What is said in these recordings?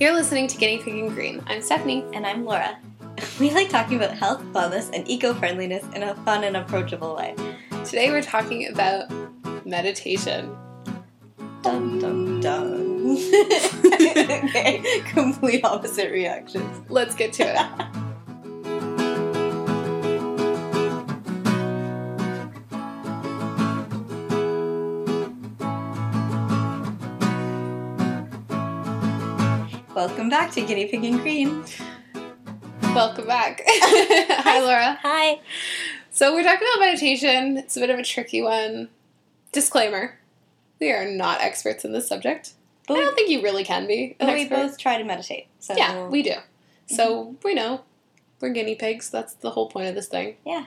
You're listening to Guinea Pig and Green. I'm Stephanie. And I'm Laura. We like talking about health, wellness, and eco friendliness in a fun and approachable way. Today we're talking about meditation. Dun dun dun. okay, complete opposite reactions. Let's get to it. Welcome back to Guinea Pig and Green. Welcome back. Hi, Laura. Hi. So, we're talking about meditation. It's a bit of a tricky one. Disclaimer we are not experts in this subject. I But we, don't think you really can be an but we expert. both try to meditate. So Yeah, we do. So, mm-hmm. we know we're guinea pigs. That's the whole point of this thing. Yeah.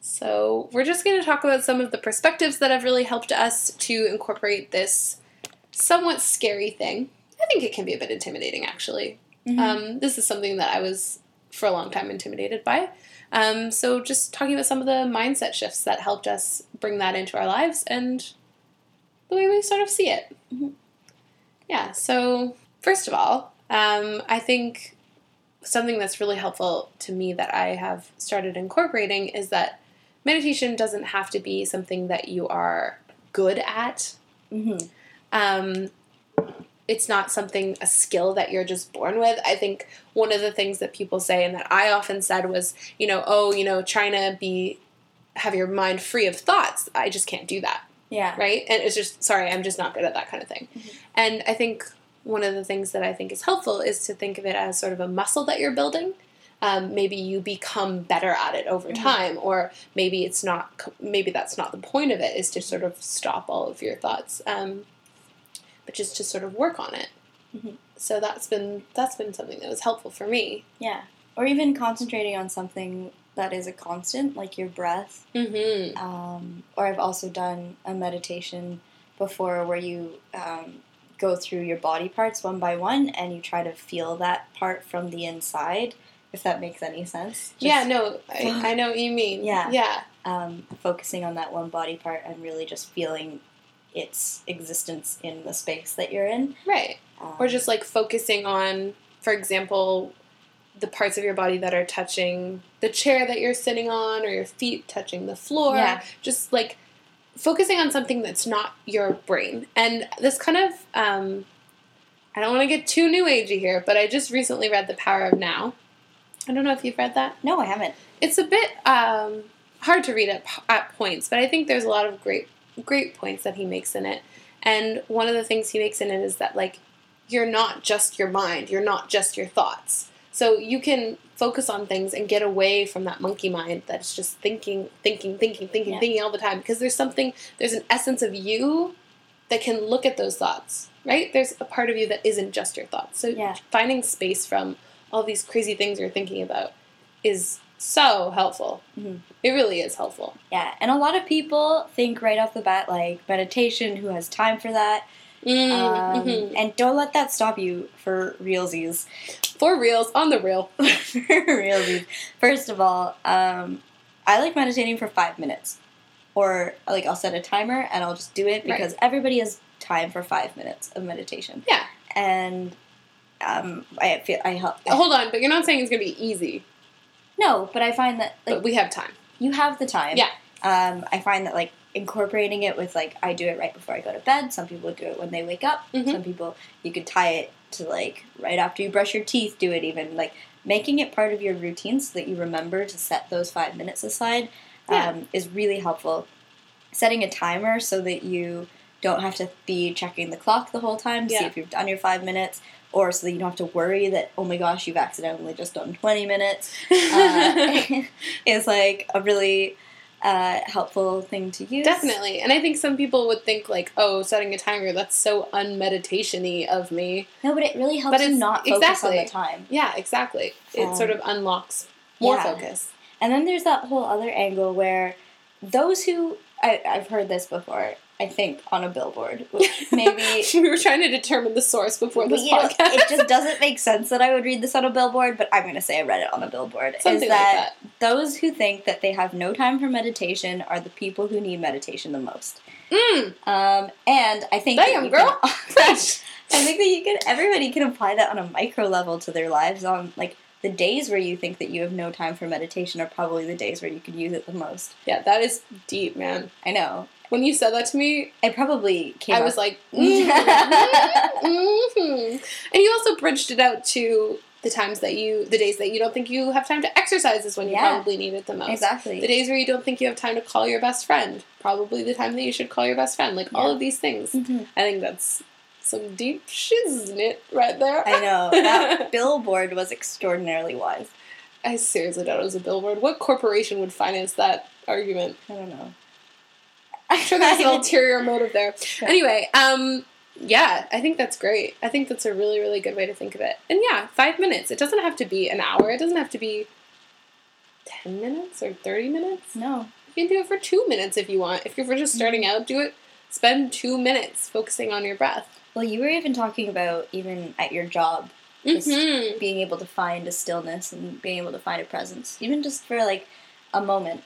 So, we're just going to talk about some of the perspectives that have really helped us to incorporate this somewhat scary thing. I think it can be a bit intimidating, actually. Mhm. Um, this is something that I was, for a long time, intimidated by. Um, so, just talking about some of the mindset shifts that helped us bring that into our lives and the way we sort of see it. Mhm. Yeah, so first of all, um, I think something that's really helpful to me that I have started incorporating is that meditation doesn't have to be something that you are good at. Mhm. Um, it's not something, a skill that you're just born with. I think one of the things that people say and that I often said was, you know, oh, you know, trying to be, have your mind free of thoughts. I just can't do that Yeah. right? And it's just sorry, I'm just not good at that kind of thing. Mhm. And I think one of the things that I think is helpful is to think of it as sort of a muscle that you're building. Um, maybe you become better at it over Mhm. time, or maybe it's not. Maybe that's not the point of it. Is to sort of stop all of your thoughts, um, but just to sort of work on it. Mhm. So that's been that's been something that was helpful for me. Yeah. Or even concentrating on something that is a constant, like your breath. Mm-hmm. Um, or I've also done a meditation before where you um, go through your body parts one by one and you try to feel that part from the inside, if that makes any sense. Just, yeah, no, I, I know what you mean. Yeah. yeah, Um, focusing on that one body part and really just feeling its existence in the space that you're in. right. Um, or just like focusing on for example the parts of your body that are touching the chair that you're sitting on or your feet touching the floor Yeah. just like focusing on something that's not your brain and this kind of um, i don't want to get too new agey here but i just recently read the power of now i don't know if you've read that no, I haven't. it's a bit um, hard to read at, at points, but I think there's a lot of great great points that he makes in it. And one of the things he makes in it is that like you're not just your mind, you're not just your thoughts. So you can focus on things and get away from that monkey mind that's just thinking, thinking, thinking, thinking, Yeah. thinking all the time because there's something there's an essence of you that can look at those thoughts, right? There's a part of you that isn't just your thoughts. So Yeah. finding space from all these crazy things you're thinking about is so helpful. Mhm. It really is helpful. Yeah, and a lot of people think right off the bat like meditation, who has time for that? Mm, Um, mhm. And don't let that stop you for realsies. For reals, on the real. for realsies. First of all, um, I like meditating for five minutes. Or like I'll set a timer and I'll just do it Right. because everybody has time for five minutes of meditation. Yeah. And um, I feel I help. Hold on, but you're not saying it's gonna be easy. No, but I find that like But we have time. you have the time. Yeah. Um, I find that like incorporating it with like I do it right before I go to bed. Some people do it when they wake up. Mhm. Some people you could tie it to like right after you brush your teeth. Do it even like making it part of your routine so that you remember to set those five minutes aside Yeah. um, is really helpful. Setting a timer so that you don't have to be checking the clock the whole time to see if you've done your five minutes. Or so that you don't have to worry that oh my gosh you've accidentally just done twenty minutes uh, is like a really uh, helpful thing to use. Definitely. And I think some people would think like, oh, setting a timer, that's so unmeditation-y of me. No, but it really helps But you it's- not focus exactly. on the time. Yeah, exactly. It Um, sort of unlocks more yeah. focus. And then there's that whole other angle where those who I, I've heard this before. I think, on a billboard, maybe we were trying to determine the source before this know, podcast. it just doesn't make sense that I would read this on a billboard, but I'm going to say I read it on a billboard. Something is like that, those who think that they have no time for meditation are the people who need meditation the most. Mm, Um, and I think that damn, girl. Can, I think that you can. Everybody can apply that on a micro level to their lives. On like the days where you think that you have no time for meditation are probably the days where you could use it the most. yeah, that is deep, man. I know. When you said that to me, I probably came. I up- was like, mm-hmm, hmm and you also bridged it out to the times that you, the days that you don't think you have time to exercise is when you Yeah. probably need it the most. exactly. The days where you don't think you have time to call your best friend, probably the time that you should call your best friend. Like all of these things. Mhm. I think that's some deep shiznit right there. I know that billboard was extraordinarily wise. I seriously doubt it was a billboard. What corporation would finance that argument? I don't know. I'm sure there's an ulterior motive there. Yeah. Anyway, um, yeah, I think that's great. I think that's a really, really good way to think of it. And yeah, five minutes. It doesn't have to be an hour. It doesn't have to be ten minutes or thirty minutes. No. You can do it for two minutes if you want. If you're just starting Mm-hmm. out, do it. Spend two minutes focusing on your breath. Well, you were even talking about even at your job Just- Mm-hmm. being able to find a stillness and being able to find a presence, even just for like a moment,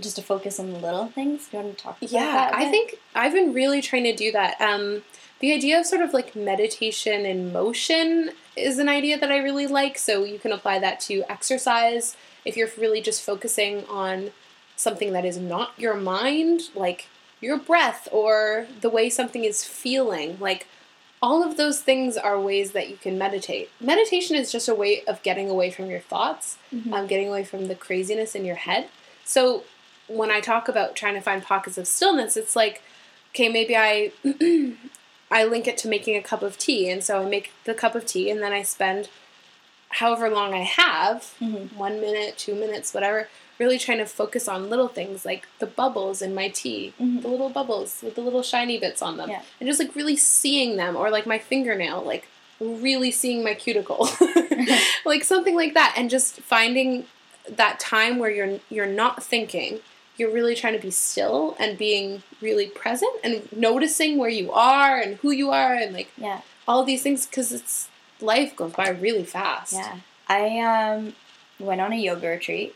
just to focus on the little things. Do you want to talk about Yeah, that? a I think I've been really trying to do that. Um, the idea of sort of like meditation in motion is an idea that I really like. So you can apply that to exercise if you're really just focusing on something that is not your mind, like your breath or the way something is feeling. Like all of those things are ways that you can meditate. Meditation is just a way of getting away from your thoughts Mhm. um, getting away from the craziness in your head. So when I talk about trying to find pockets of stillness, it's like, okay, maybe I I link it to making a cup of tea, and so I make the cup of tea, and then I spend however long I have, Mhm. one minute, two minutes, whatever, really trying to focus on little things like the bubbles in my tea, Mhm. the little bubbles with the little shiny bits on them, Yeah. and just like really seeing them, or like my fingernail, like really seeing my cuticle, like something like that, and just finding that time where you're you're not thinking, you're really trying to be still and being really present and noticing where you are and who you are and like yeah, all these things because it's life goes by really fast. yeah. I um went on a yoga retreat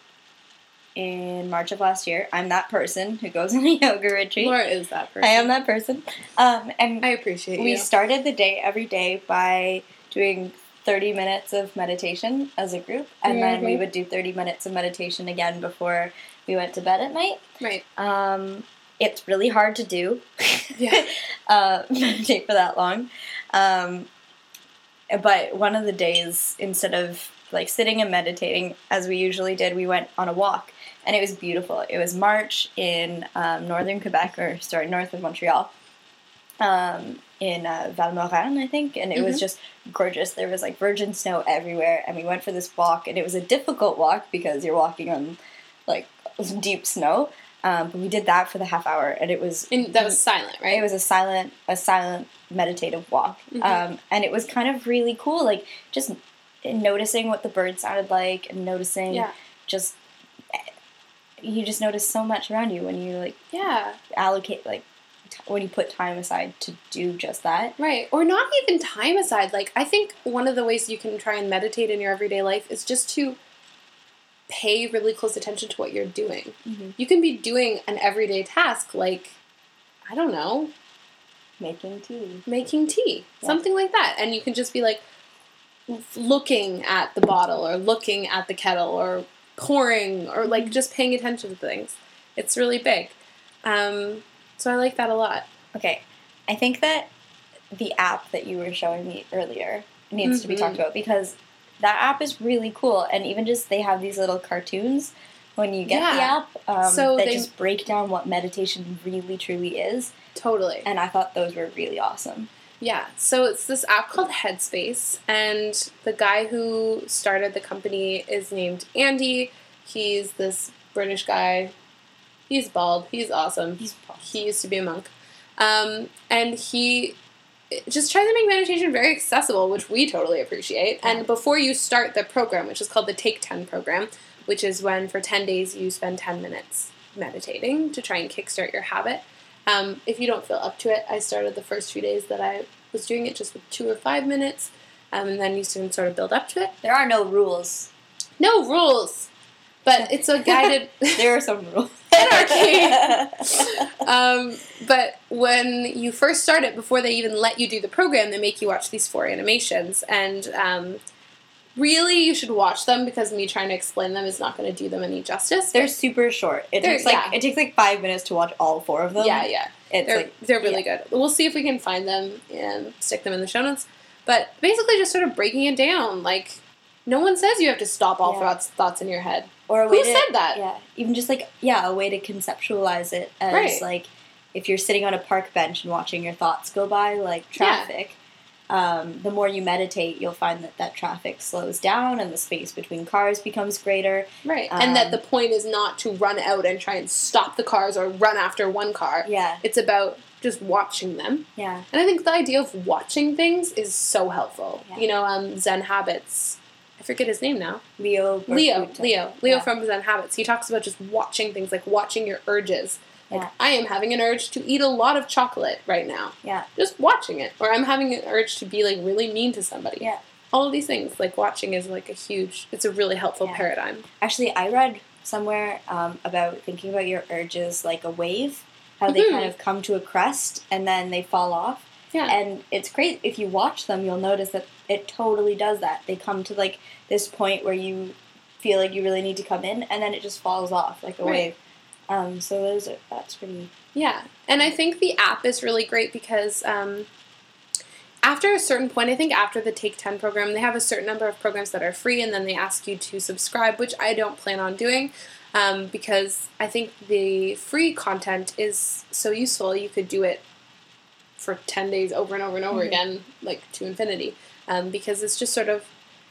in March of last year. I'm that person who goes on a yoga retreat. Laura is that person. I am that person. Um, and I appreciate we you. started the day every day by doing 30 minutes of meditation as a group and then we Mhm. would do 30 minutes of meditation again before we went to bed at night. Right. um, it's really hard to do. Yeah. uh, meditate for that long. Um, but one of the days instead of like sitting and meditating as we usually did we went on a walk. And it was beautiful. It was march in um, northern quebec or sorry north of montreal. Um, in uh, Val-Morin, I think, and it was Mhm. just gorgeous. There was like virgin snow everywhere, and we went for this walk, and it was a difficult walk because you're walking on like deep snow. Um, but we did that for the half hour, and it was And that was silent, right? it was a silent a silent meditative walk, Mhm. um, and it was kind of really cool. Like just noticing what the birds sounded like, and noticing yeah. just you just notice so much around you when you like Yeah. allocate like t- when you put time aside to do just that. Right. Or not even time aside. Like, I think one of the ways you can try and meditate in your everyday life is just to pay really close attention to what you're doing. Mhm. You can be doing an everyday task like, I don't know, Making tea. making tea, Yeah. something like that. And you can just be like looking at the bottle or looking at the kettle or pouring or like Mhm. just paying attention to things. It's really big. Um, so I like that a lot. Okay, I think that the app that you were showing me earlier needs to be talked about because that app is really cool, and even just they have these little cartoons when you get the app um, So that they- just break down what meditation really truly is, Totally. and I thought those were really awesome. Yeah, so it's this app called Headspace, and the guy who started the company is named Andy. He's this British guy. He's bald. He's awesome. He's He used to be a monk. Um, and he just tries to make meditation very accessible, which we totally appreciate. And before you start the program, which is called the Take 10 program, which is when for 10 days you spend 10 minutes meditating to try and kickstart your habit, Um, if you don't feel up to it, I started the first few days that I was doing it just with two or five minutes, um, and then you can sort of build up to it. There are no rules. No rules, but it's a guided. there are some rules. um, but when you first start it, before they even let you do the program, they make you watch these four animations, and um, really you should watch them because me trying to explain them is not going to do them any justice. They're super short. It takes like yeah. it takes like five minutes to watch all four of them. yeah, yeah. It's they're like they're really good. We'll see if we can find them and stick them in the show notes. But basically, just sort of breaking it down. Like, no one says you have to stop all Yeah. thoughts thoughts in your head. Or a Who to, said that? Yeah, even just like yeah, a way to conceptualize it as Right. like if you're sitting on a park bench and watching your thoughts go by like Yeah. traffic. Um, the more you meditate, you'll find that that traffic slows down and the space between cars becomes greater. Right. and that Um, the point is not to run out and try and stop the cars or run after one car. Yeah, It's about just watching them. yeah, And I think the idea of watching things is so helpful. Yeah. You know, um, Zen Habits. I forget his name now. Leo. Leo. Babauta. Leo. Leo Yeah. from Zen Habits. He talks about just watching things, like watching your urges. Like, Yeah. I am having an urge to eat a lot of chocolate right now. Yeah. Just watching it. Or I'm having an urge to be like really mean to somebody. Yeah. All of these things, like watching is like a huge, it's a really helpful Yeah. paradigm. Actually, I read somewhere um, about thinking about your urges like a wave, how they Mhm. kind of come to a crest and then they fall off. Yeah. And it's great if you watch them, you'll notice that it totally does that. They come to like this point where you feel like you really need to come in, and then it just falls off like a Right. wave. Um, so those are, that's pretty. Yeah, and I think the app is really great because um, after a certain point, I think after the Take 10 program, they have a certain number of programs that are free and then they ask you to subscribe, which I don't plan on doing um, because I think the free content is so useful. You could do it for 10 days over and over and over Mhm. again, like to infinity, um, because it's just sort of,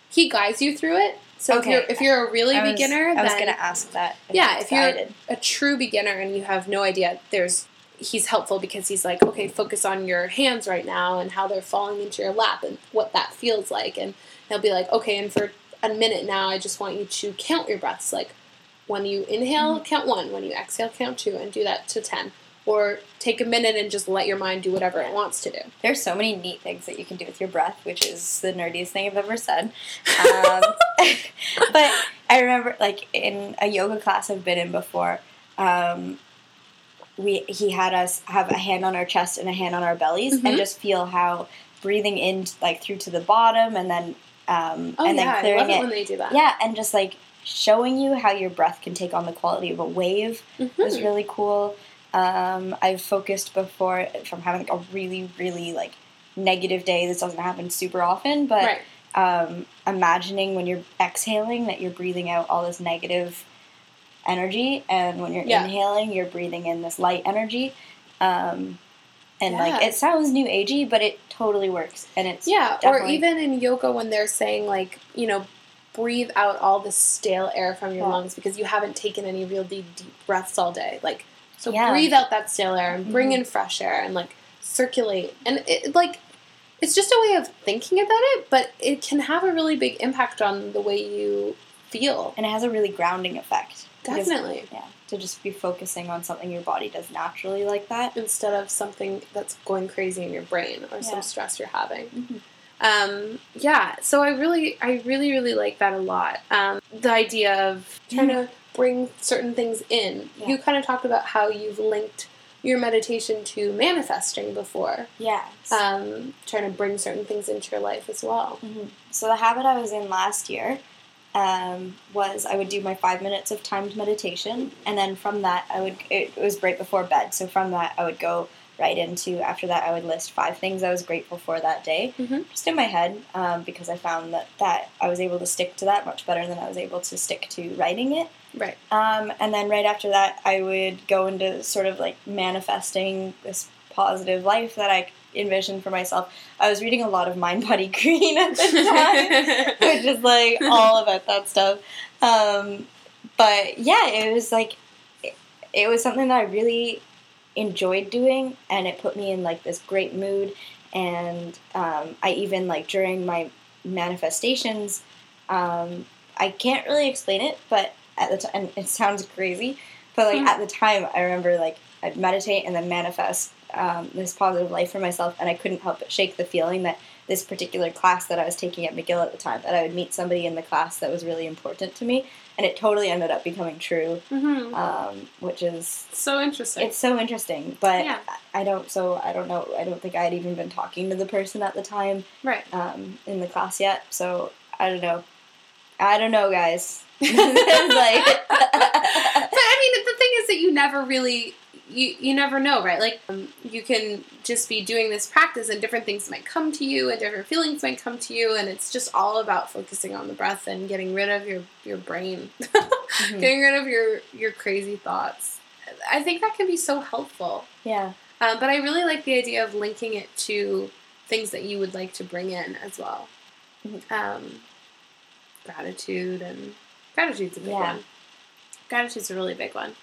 he guides you through it. So Okay. if you're if you're a really I was- beginner, I was gonna ask that. Yeah, it's if you're- a true beginner and you have no idea, there's he's helpful because he's like, okay, focus on your hands right now and how they're falling into your lap and what that feels like, and he'll be like, okay, and for a minute now, I just want you to count your breaths, like when you inhale, count one, when you exhale, count two, and do that to ten, or take a minute and just let your mind do whatever it wants to do. There's so many neat things that you can do with your breath, which is the nerdiest thing I've ever said. Um, but I remember, like in a yoga class I've been in before, um, we he had us have a hand on our chest and a hand on our bellies, Mhm. and just feel how breathing in like through to the bottom, and then um, Oh and yeah, then I clearing love it, it. when they do that. Yeah, and just like showing you how your breath can take on the quality of a wave Mhm. was really cool. Um, I've focused before from having like a really, really like negative day. This doesn't happen super often, but right. um, imagining when you're exhaling that you're breathing out all this negative energy, and when you're Yeah. inhaling, you're breathing in this light energy. Um, and like it sounds new agey, but it totally works, and it's Yeah, or even in yoga when they're saying like, you know, breathe out all the stale air from your Yeah. lungs because you haven't taken any real deep, deep breaths all day. Like, so Yeah. breathe out that stale air and bring Mhm. in fresh air and like circulate. And it like, it's just a way of thinking about it, but it can have a really big impact on the way you feel. and it has a really grounding effect. because- Definitely. yeah, to just be focusing on something your body does naturally like that. Instead of something that's going crazy in your brain or Yeah. some stress you're having. Mhm. um, yeah so i really i really really like that a lot um, the idea of trying to bring certain things in Yeah. you kind of talked about how you've linked your meditation to manifesting before Yeah. um, trying to bring certain things into your life as well Mhm. So the habit I was in last year um, was I would do my five minutes of timed meditation, and then from that I would. It was right before bed, so from that I would go right into. After that, I would list five things I was grateful for that day, Mhm. just in my head, um, because I found that that I was able to stick to that much better than I was able to stick to writing it. right Um, and then right after that, I would go into sort of like manifesting this positive life that I envisioned for myself. I was reading a lot of Mind Body Green at the time, which is like all about that stuff. Um, but yeah, it was like it, it was something that I really enjoyed doing, and it put me in like this great mood. And um, I even like during my manifestations, um, I can't really explain it, but at the time, it sounds crazy, but like Hmm. at the time, I remember like I'd meditate and then manifest um, this positive life for myself, and I couldn't help but shake the feeling that this particular class that I was taking at McGill at the time, that I would meet somebody in the class that was really important to me, and it totally ended up becoming true, Mm-hmm. um, which is so interesting. it's so interesting. But Yeah. I don't, so I don't know. I don't think I had even been talking to the person at the time right. um, in the class yet. So I don't know. I don't know, guys. Like- but I mean, the thing is that you never really, you you never know, right? Like um, you can just be doing this practice, and different things might come to you, and different feelings might come to you, and it's just all about focusing on the breath and getting rid of your your brain, Mhm. getting rid of your your crazy thoughts. I think that can be so helpful. yeah, Um, but I really like the idea of linking it to things that you would like to bring in as well. Mhm. Um, gratitude and gratitude's a big Yeah. one. Gratitude's a really big one.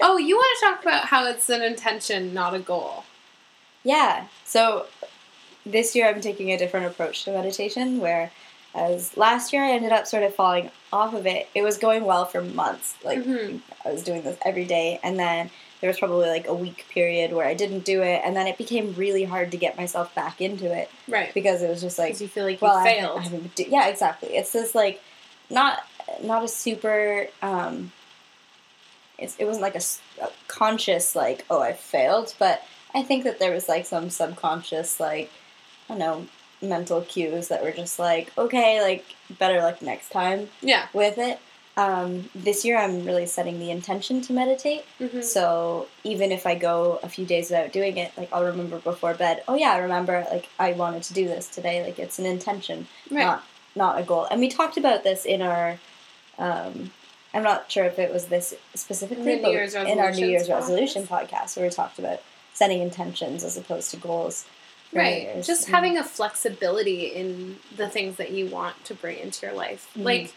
Oh, you want to talk about how it's an intention, not a goal? yeah. So this year I'm taking a different approach to meditation. Where, as last year I ended up sort of falling off of it. It was going well for months. Like Mhm. I was doing this every day, and then there was probably like a week period where I didn't do it, and then it became really hard to get myself back into it Right. because it was just like you feel like you well, I failed. haven't- I haven't do- yeah, exactly. It's this like not not a super. Um, it wasn't like a conscious like oh I failed, but I think that there was like some subconscious like I don't know mental cues that were just like okay like better luck next time yeah. with it. Um, this year I'm really setting the intention to meditate. Mhm. So even if I go a few days without doing it, like I'll remember before bed. Oh yeah, I remember. Like I wanted to do this today. Like it's an intention Right. not not a goal. And we talked about this in our. Um, I'm not sure if it was this specifically, but in our New Year's resolution podcast, where we talked about setting intentions as opposed to goals. Right. Just Mm. having a flexibility in the things that you want to bring into your life. Mhm. Like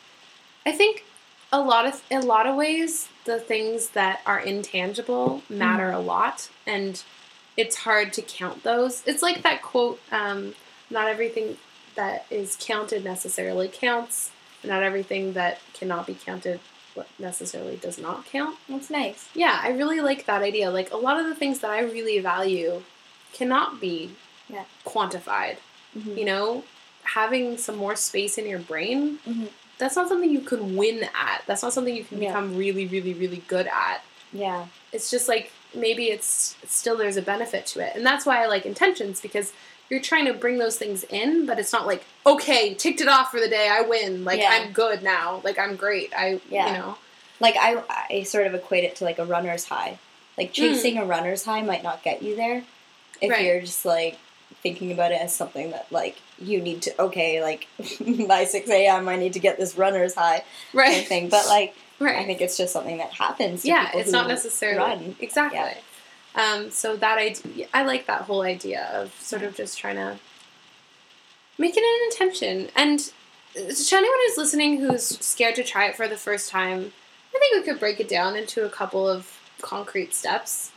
I think a lot of in a lot of ways the things that are intangible matter a lot and it's hard to count those. It's like that quote um, not everything that is counted necessarily counts. Not everything that cannot be counted necessarily does not count. That's nice. Yeah, I really like that idea. Like a lot of the things that I really value cannot be Yeah. quantified. Mhm. You know, having some more space in your brain, Mhm. that's not something you can win at. That's not something you can Yeah. become really, really, really good at. Yeah. It's just like maybe it's still there's a benefit to it. And that's why I like intentions because you're trying to bring those things in, but it's not like, okay, ticked it off for the day, I win. Like Yeah. I'm good now. Like I'm great. I Yeah. you know. Like I, I sort of equate it to like a runner's high. Like chasing a runner's high might not get you there if Hmm. Right. you're just like thinking about it as something that like you need to okay like by six a.m. I need to get this runner's high kind Right. of thing. But like right. I think it's just something that happens. To yeah, it's not necessarily run. exactly. Um, so that idea, I like that whole idea of sort of just trying to make it an intention. And to anyone who's listening who's scared to try it for the first time, I think we could break it down into a couple of concrete steps.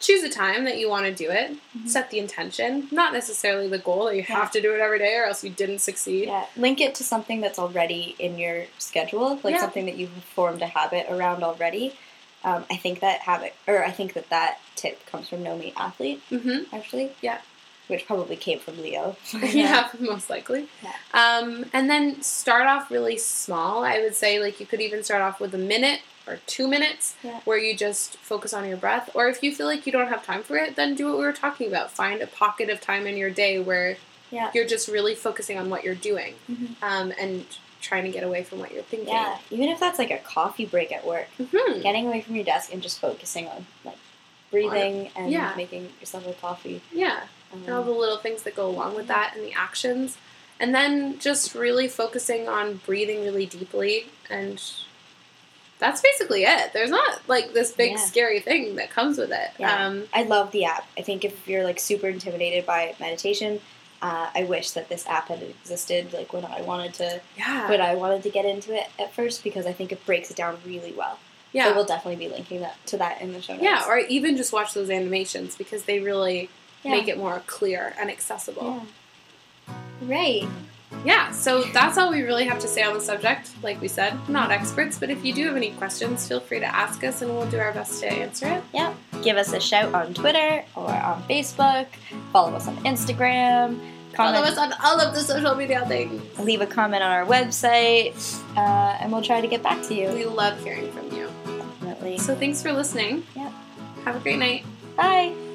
Choose a time that you want to do it. Mhm. Set the intention, not necessarily the goal that you Yeah. have to do it every day or else you didn't succeed. Yeah, link it to something that's already in your schedule, like Yeah. something that you've formed a habit around already. Um, I think that habit, or I think that that tip comes from No Meat Athlete, Mm-hmm. actually. Yeah. Which probably came from Leo. yeah, most likely. Yeah. Um, and then start off really small. I would say like you could even start off with a minute or two minutes Yeah. where you just focus on your breath. Or if you feel like you don't have time for it, then do what we were talking about. Find a pocket of time in your day where Yeah. you're just really focusing on what you're doing Mhm. um, and trying to get away from what you're thinking. Yeah, even if that's like a coffee break at work, hmm getting away from your desk and just focusing on like breathing and Yeah. making yourself a coffee. Yeah. Um, and all the little things that go along with that and the actions. And then just really focusing on breathing really deeply and that's basically it. There's not like this big Yeah. scary thing that comes with it. Yeah. Um, I love the app. I think if you're like super intimidated by meditation, uh, I wish that this app had existed like when I wanted to yeah. when I wanted to get into it at first because I think it breaks it down really well. yeah. So we'll definitely be linking that to that in the show notes. yeah, or even just watch those animations because they really Yeah. make it more clear and accessible. Yeah. Right. Yeah, so that's all we really have to say on the subject. Like we said, not experts, but if you do have any questions, feel free to ask us and we'll do our best to answer it. Yep. Give us a shout on Twitter or on Facebook. Follow us on Instagram. Follow us on all of the social media things. leave a comment on our website, uh, and we'll try to get back to you. We love hearing from you. Definitely. So thanks for listening. Yep. Have a great night. Bye.